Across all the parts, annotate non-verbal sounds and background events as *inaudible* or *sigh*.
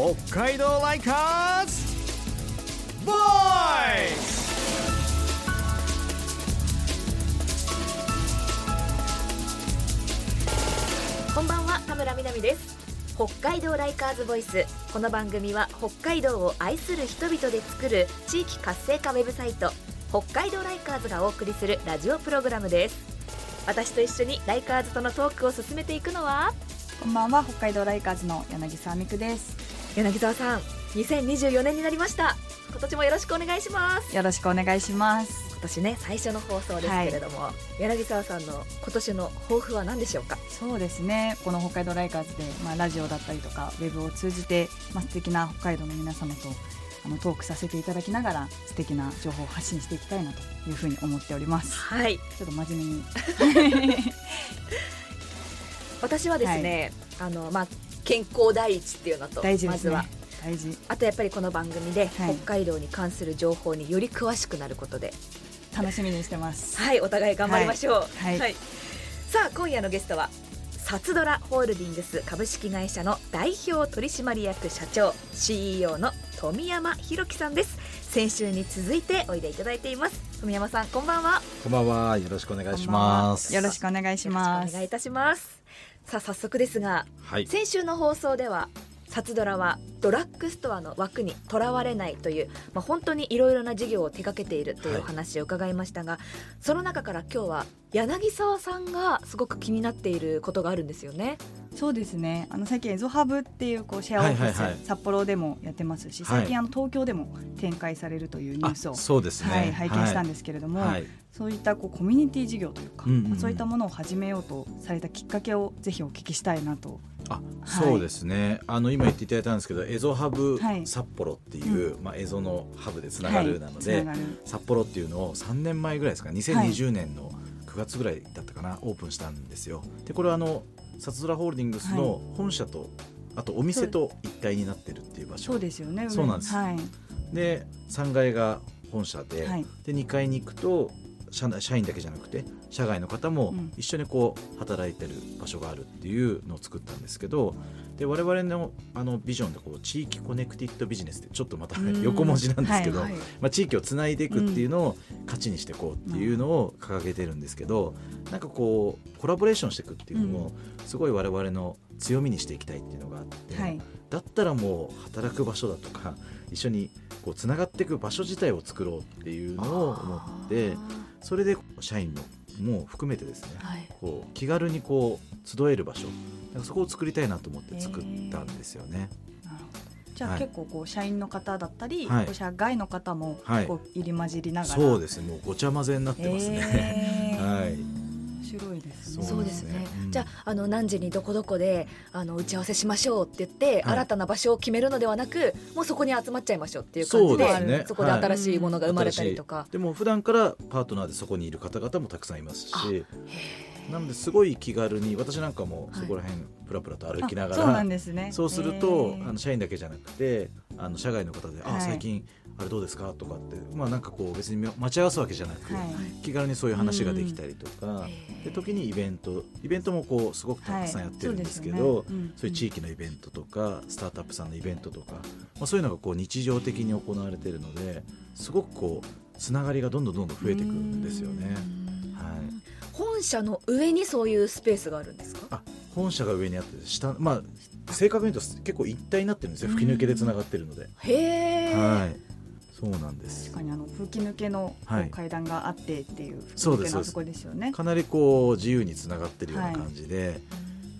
北海道ライカーズ!ボーイこんばんは田村みなみです。北海道ライカーズボイス。この番組は北海道を愛する人々で作る地域活性化ウェブサイト北海道ライカーズがお送りするラジオプログラムです。私と一緒にライカーズとのトークを進めていくのはこんばんは北海道ライカーズの柳沢美久です柳沢さん2024年になりました。今年もよろしくお願いします。よろしくお願いします。今年ね最初の放送ですけれども、はい、柳沢さんの今年の抱負は何でしょうか？そうですね。この北海道ライカーズで、まあ、ラジオだったりとかウェブを通じて、まあ、素敵な北海道の皆様とあのトークさせていただきながら素敵な情報を発信していきたいなというふうに思っております。はい、ちょっと真面目に。*laughs* 私はですね、はい、あのまあ健康第一っていうのと、ね、まずは。大事。あとやっぱりこの番組で北海道に関する情報により詳しくなることで、楽しみにしてます。はいお互い頑張りましょう、はい、はい、さあ今夜のゲストはサツドラホールディングス株式会社の代表取締役社長 CEO の富山弘樹さんです。先週に続いておいでいただいています。富山さんこんばんは。こんばんは。よろしくお願いします。よろしくお願いします。お願いいたしますさあ早速ですが、はい、先週の放送ではサツドラはドラッグストアの枠にとらわれないという、まあ、本当にいろいろな事業を手掛けているというお話を伺いましたが、はい、その中から今日は柳沢さんがすごく気になっていることがあるんですよね。そうですね。あの最近エゾハブっていうこうシェアオフィス、はいはいはい、札幌でもやってますし最近あの東京でも展開されるというニュースを、そうですね、はい、拝見したんですけれども、はい、そういったこうコミュニティ事業というか、うんうん、そういったものを始めようとされたきっかけをぜひお聞きしたいなとあそうですね、はい、あの今言っていただいたんですけどエゾハブ札幌っていう、はい、まあ、エゾのハブでつながるなので、はい、札幌っていうのを3年前ぐらいですか2020年の9月ぐらいだったかな、オープンしたんですよ。でこれはあのサツドラホールディングスの本社と、あとお店と一体になってるっていう場所。そうですよね。そうなんです、で3階が本社で,、で2階に行くと社社員だけじゃなくて社外の方も一緒にこう働いてる場所があるっていうのを作ったんですけどで我々のあのビジョンでこう地域コネクティッドビジネスってちょっとまた横文字なんですけど、はいはい、まあ、地域をつないでいくっていうのを価値にしていこうっていうのを掲げてるんですけどなんかこうコラボレーションしていくっていうのもすごい我々の強みにしていきたいっていうのがあって、はい、だったらもう働く場所だとか一緒にこうつながっていく場所自体を作ろうっていうのを思ってそれで社員もも含めてですね、はい、こう気軽にこう集える場所。そこを作りたいなと思って作ったんですよね。じゃあ結構こう社員の方だったり、はい、社外の方もこう入り混じりながら、そうですね。もうごちゃ混ぜになってますね。*laughs* はい白いですね。そうですね。じゃああの何時にどこどこであの打ち合わせしましょうって言って、新たな場所を決めるのではなく、もうそこに集まっちゃいましょうっていう感じで、ね、そこで新しいものが生まれたりとか。でも普段からパートナーでそこにいる方々もたくさんいますし。なのですごい気軽に私なんかもそこら辺プラプラと歩きながら、そうなんですね。そうするとあの社員だけじゃなくてあの社外の方で「あ最近あれどうですか?」とかってまあなんかこう別に待ち合わすわけじゃなく、気軽にそういう話ができたりとか、で時にイベントイベントもこうすごくたくさんやってるんですけど、そういう地域のイベントとかスタートアップさんのイベントとか、まあ、そういうのがこう日常的に行われているのですごくこうつながりがどんどんどんどん増えていくんですよね。はい本社の上にそういうスペースがあるんですか？あ本社が上にあって下まあ正確に言うと結構一体になってるんですよ。吹き抜けでつながってるので。へえ、はい、そうなんです。確かにあの吹き抜けの階段があってっていう、はい、そうですそこですよね。かなりこう自由につながってるような感じで、はい、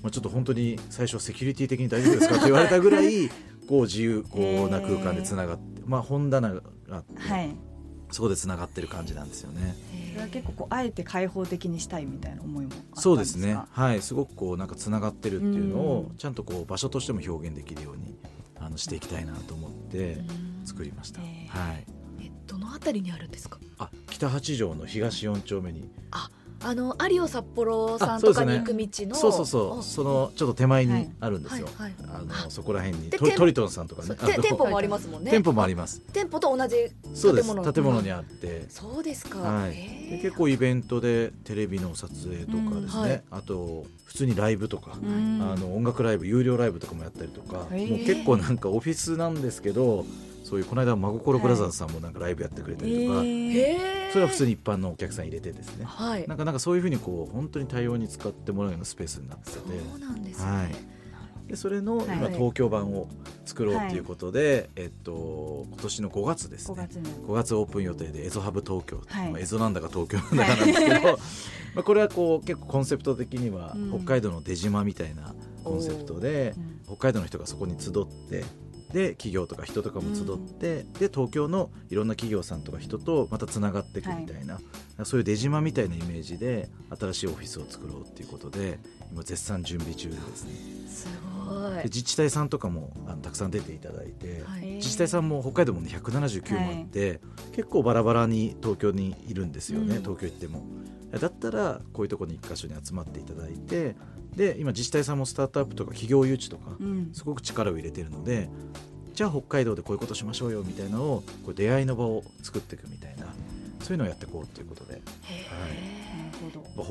まあ、ちょっと本当に最初セキュリティ的に大丈夫ですかって言われたぐらいこう自由こうな空間でつながって、まあ、本棚があって、はい、そこでつながってる感じなんですよね。それは結構こうあえて開放的にしたいみたいな思いもそうですね。はい、すごくこうなんかつながってるっていうのをちゃんとこう場所としても表現できるようにあのしていきたいなと思って作りました。はい。えどのあたりにあるんですか？あ、北八条の東四丁目に。あ、あの有オ札幌さんとかに行く道の。そう,、そうそう。そのちょっと手前にあるんですよ、あのそこら辺に。トリトンさんとかね。店舗もありますもんね。店舗もあります。店舗と同じ建物。建物にあって、そうですか、はい、で結構イベントでテレビの撮影とかですね、はい、あと普通にライブとか、あの音楽ライブ有料ライブとかもやったりとか。もう結構なんかオフィスなんですけどそういうこの間真心ブラザーズさんもなんかライブやってくれたりとか、はい、それは普通に一般のお客さん入れてですね、はい、なんかなんかそういうふうにこう本当に多様に使ってもらうようなスペースになってて。そうなんですね、はい。でそれの今東京版を作ろうということで、はい、えっと今年の5月ですね。5, 月5月オープン予定でエゾハブ東京、はいまあ、エゾなんだか東京なんだかなんですけど、はい、*laughs* まあこれはこう結構コンセプト的には北海道の出島みたいなコンセプトで、うん、北海道の人がそこに集ってで企業とか人とかも集って、うん、で東京のいろんな企業さんとか人とまたつながっていくみたいな、はい、そういう出島みたいなイメージで新しいオフィスを作ろうっていうことで今絶賛準備中ですね。すごい。自治体さんとかもあのたくさん出ていただいて、はい、自治体さんも北海道も、ね、179もあって、はい、結構バラバラに東京にいるんですよね、うん、東京行っても。だったらこういうところに一箇所に集まっていただいてで今自治体さんもスタートアップとか企業誘致とか、すごく力を入れてるのでじゃあ北海道でこういうことしましょうよみたいなのをこう出会いの場を作っていくみたいなそういうのをやっていこうということで、はい、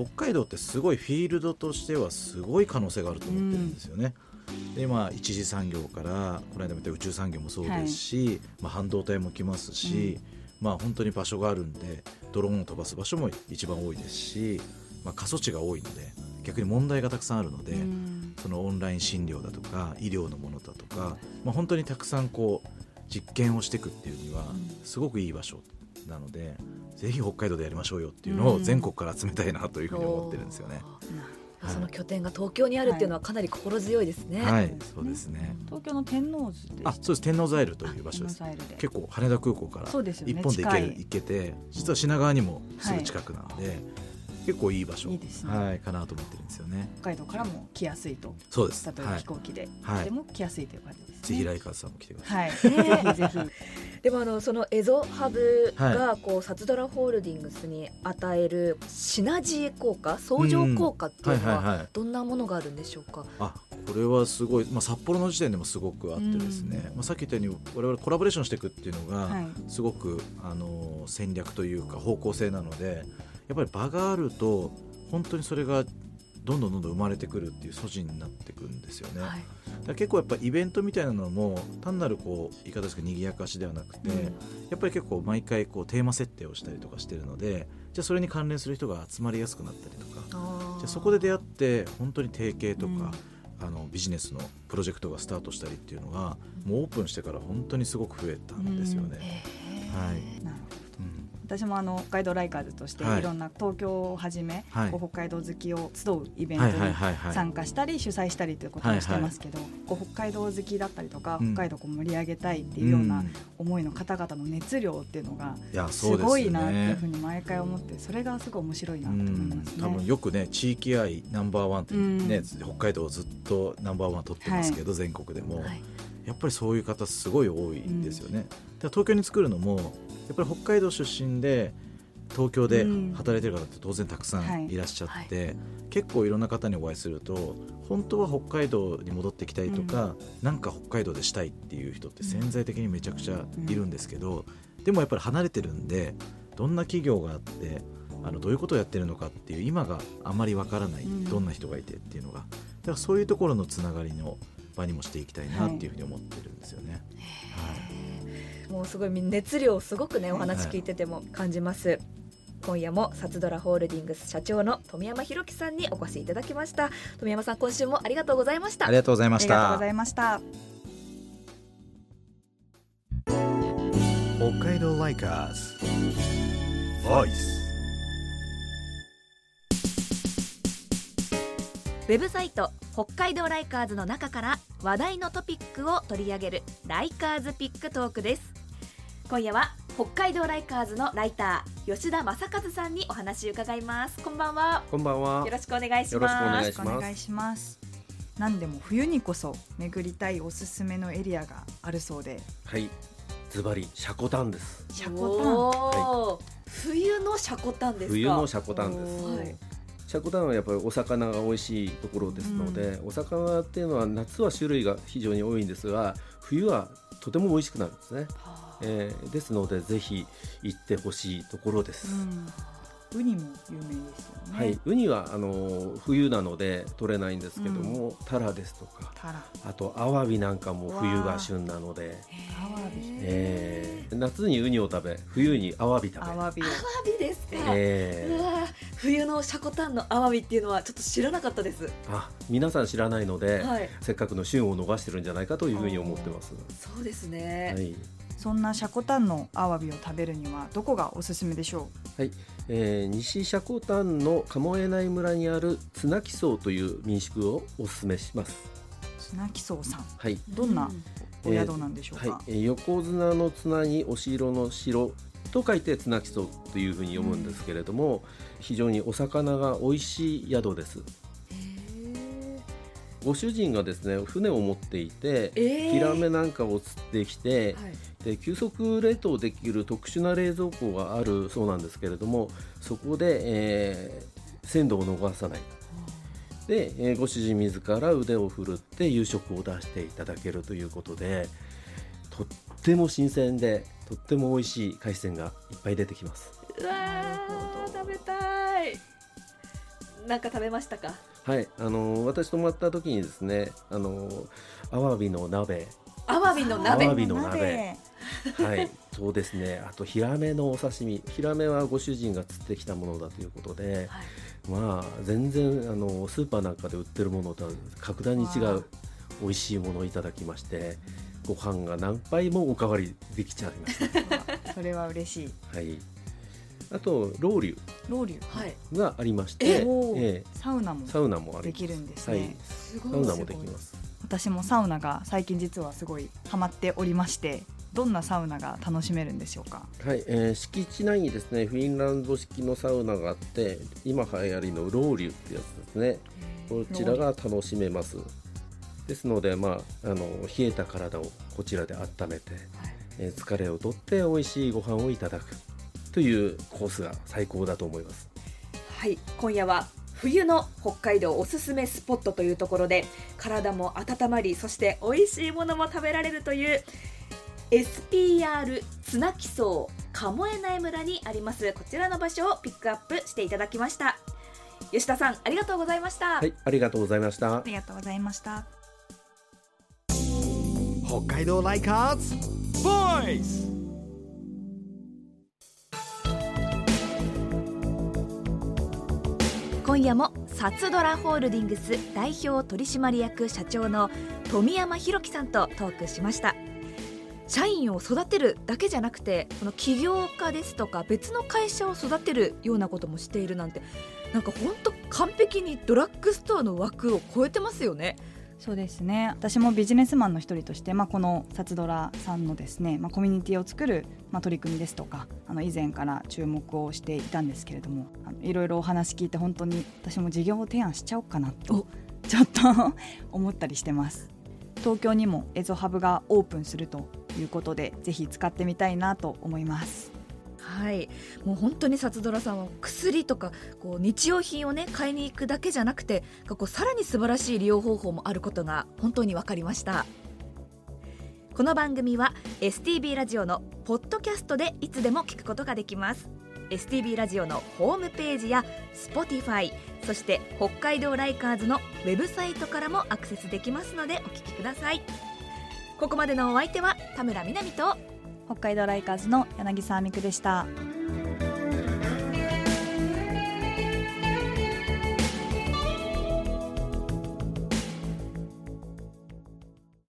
北海道ってすごいフィールドとしてはすごい可能性があると思ってるんですよね。うん、でまあ一次産業からこの間見た宇宙産業もそうですし、はい、まあ、半導体も来ますし、うん、まあ本当に場所があるんでドローンを飛ばす場所も一番多いですし、まあ、過疎地が多いので逆に問題がたくさんあるので、うん、そのオンライン診療だとか医療のものだとか、まあ、本当にたくさんこう実験をしていくっていうにはすごくいい場所なので、ぜひ北海道でやりましょうよっていうのを全国から集めたいなというふうに思ってるんですよね。その拠点が東京にあるっていうのはかなり心強いですね。はい、そうですね。東京の天王寺あ、そうです。天王ザイルという場所です。結構羽田空港から一本で行ける、行けて、実は品川にもすぐ近くなので、結構いい場所いいですね、はい、かなと思ってるんですよね。北海道からも来やすいと。そうです。例えば飛行機で、はい、でも来やすいという感じです、ね、ぜひライカーさんも来てください、はい、ぜひぜひ。*laughs* でもあのそのエゾハブがこう、サツドラホールディングスに与えるシナジー効果相乗効果っていうのはどんなものがあるんでしょうか、あこれはすごい、まあ、札幌の時点でもすごくあってですね、うん、まあ、さっき言ったように我々コラボレーションしていくっていうのがすごく、あの戦略というか方向性なのでやっぱり場があると本当にそれがどんどんどんどん生まれてくるっていう素地になってくるんですよね。はい、だ結構やっぱイベントみたいなのも単なるこう言い方ですけど賑やかしではなくて、うん、やっぱり結構毎回こうテーマ設定をしたりとかしてるのでじゃあそれに関連する人が集まりやすくなったりとかじゃあそこで出会って本当に提携とか、うん、あのビジネスのプロジェクトがスタートしたりっていうのがもうオープンしてから本当にすごく増えたんですよね。うん、はい私もあの北海道ライカーズとしてい。ろんな東京をはじめ、はい、こう北海道好きを集うイベントに参加したり主催したりということをしてますけど、こう北海道好きだったりとか、北海道を盛り上げたいっていうような思いの方々の熱量っていうのがすごいなっていうふうに毎回思ってそれがすごい面白いなと思いますね。多分よくね地域愛ナンバーワンってね、北海道ずっとナンバーワン取ってますけど、全国でも。やっぱりそういう方すごい多いんですよね。東京に作るのもやっぱり北海道出身で東京で働いてる方って当然たくさんい。らっしゃって、結構いろんな方にお会いすると本当は北海道に戻ってきたいとか、うん、なんか北海道でしたいっていう人って潜在的にめちゃくちゃいるんですけど、うん、でもやっぱり離れてるんでどんな企業があってあのどういうことをやってるのかっていう今があまりわからない、どんな人がいてっていうのが。だからそういうところのつながりの場にもしていきたいなっていうふうに思ってるんですよね。はいもうすごい熱量すごくねお話聞いてても感じます、はい、今夜もサツドラホールディングス社長の富山弘樹さんにお越しいただきました。富山さん今週もありがとうございました。ありがとうございました。ありがとうございました。北海道 Likers。Voice ウェブサイト北海道 Likers の中から話題のトピックを取り上げる Likers Pick Talk です。今夜は北海道 Likers のライター吉田正和さんにお話伺います。こんばんは。こんばんは。よろしくお願いします。よろしくお願いします。何でも冬にこそ巡りたいおすすめのエリアがあるそうで。はい。ズバリシャコタンです。シャコタン、は冬のシャコタンです冬のシャコタンです、はい、シャコタンはやっぱりお魚が美味しいところですので、うん、お魚っていうのは夏は種類が非常に多いんですが冬はとても美味しくなるんですね、はあ、えー、ですのでぜひ行ってほしいところです、うん。ウニも有名ですよね。はい、ウニはあの冬なので取れないんですけども、うん、タラですとか、あとアワビなんかも冬が旬なので、アワビ、えー、夏にウニを食べ、冬にアワビ食べ。アワビ。アワビですか？えー、冬のシャコタンのアワビっていうのはちょっと知らなかったです。あ、皆さん知らないので、はい、せっかくの旬を逃してるんじゃないかというふうに思ってます。そうですね。はい。そんなシャコタンのアワビを食べるにはどこがおすすめでしょう？はい。えー、西シャコタンの鴨江内村にある綱木荘という民宿をお勧めします綱木荘さん、はい、どんなお宿なんでしょうか、えー、はい、横綱の綱にお城の城と書いて綱木荘というふうに読むんですけれども、うん、非常にお魚が美味しい宿です。ご主人がですね船を持っていて、えー、ヒラメなんかを釣ってきて、はい、で急速冷凍できる特殊な冷蔵庫があるそうなんですけれどもそこで、えー、鮮度を逃さない。で、えー、ご主人自ら腕を振るって夕食を出していただけるということでとっても新鮮でとっても美味しい海鮮がいっぱい出てきます。うわ食べたい。なんか食べましたか？はい、あの私泊まった時にですね、あのアワビの鍋、アワビの鍋、アワビの鍋、はい、そうですね。あとヒラメのお刺身、ヒラメはご主人が釣ってきたものだということで、はい、まあ全然あのスーパーなんかで売ってるものとは格段に違う美味しいものをいただきまして、ご飯が何杯もおかわりできちゃいました。*laughs* それは嬉しい。はい。あとロウリュ。ロウリュ。がありまして、えサウナもサウナもできるんですね、はい、サウナもできます。私もサウナが最近実はすごいハマっておりましてどんなサウナが楽しめるんでしょうか？はい、えー、敷地内にですねフィンランド式のサウナがあって今流行りのロウリュってやつですね。こちらが楽しめますですので、まあ、あの冷えた体をこちらで温めて、はい、えー、疲れをとって美味しいご飯をいただくというコースが最高だと思います。はい。今夜は冬の北海道おすすめスポットというところで体も温まりそして美味しいものも食べられるという SPR 綱木荘鴨江内村にあります。こちらの場所をピックアップしていただきました。吉田さんありがとうございました。はい。ありがとうございました。ありがとうございました北海道ライカーズ。ボイス。今夜もサツドラホールディングス代表取締役社長の富山弘樹さんとトークしました。社員を育てるだけじゃなくてこの起業家ですとか別の会社を育てるようなこともしているなんてなんか本当完璧にドラッグストアの枠を超えてますよね。そうですね。私もビジネスマンの一人として、まあ、このサツドラさんのですね、まあ、コミュニティを作る、まあ、取り組みですとかあの以前から注目をしていたんですけれどもあのいろいろお話聞いて本当に私も事業を提案しちゃおうかなとちょっと *laughs* 思ったりしてます。東京にもエゾハブがオープンするということでぜひ使ってみたいなと思いますはい。もう本当に札ドラさんは薬とかこう日用品をね買いに行くだけじゃなくてこうさらに素晴らしい利用方法もあることが本当に分かりました。この番組は STB ラジオのポッドキャストでいつでも聞くことができます。STB ラジオのホームページや Spotify そして北海道ライカーズのウェブサイトからもアクセスできますのでお聞きください。ここまでのお相手は田村みなみと北海道ライカーズの柳沢美久でした。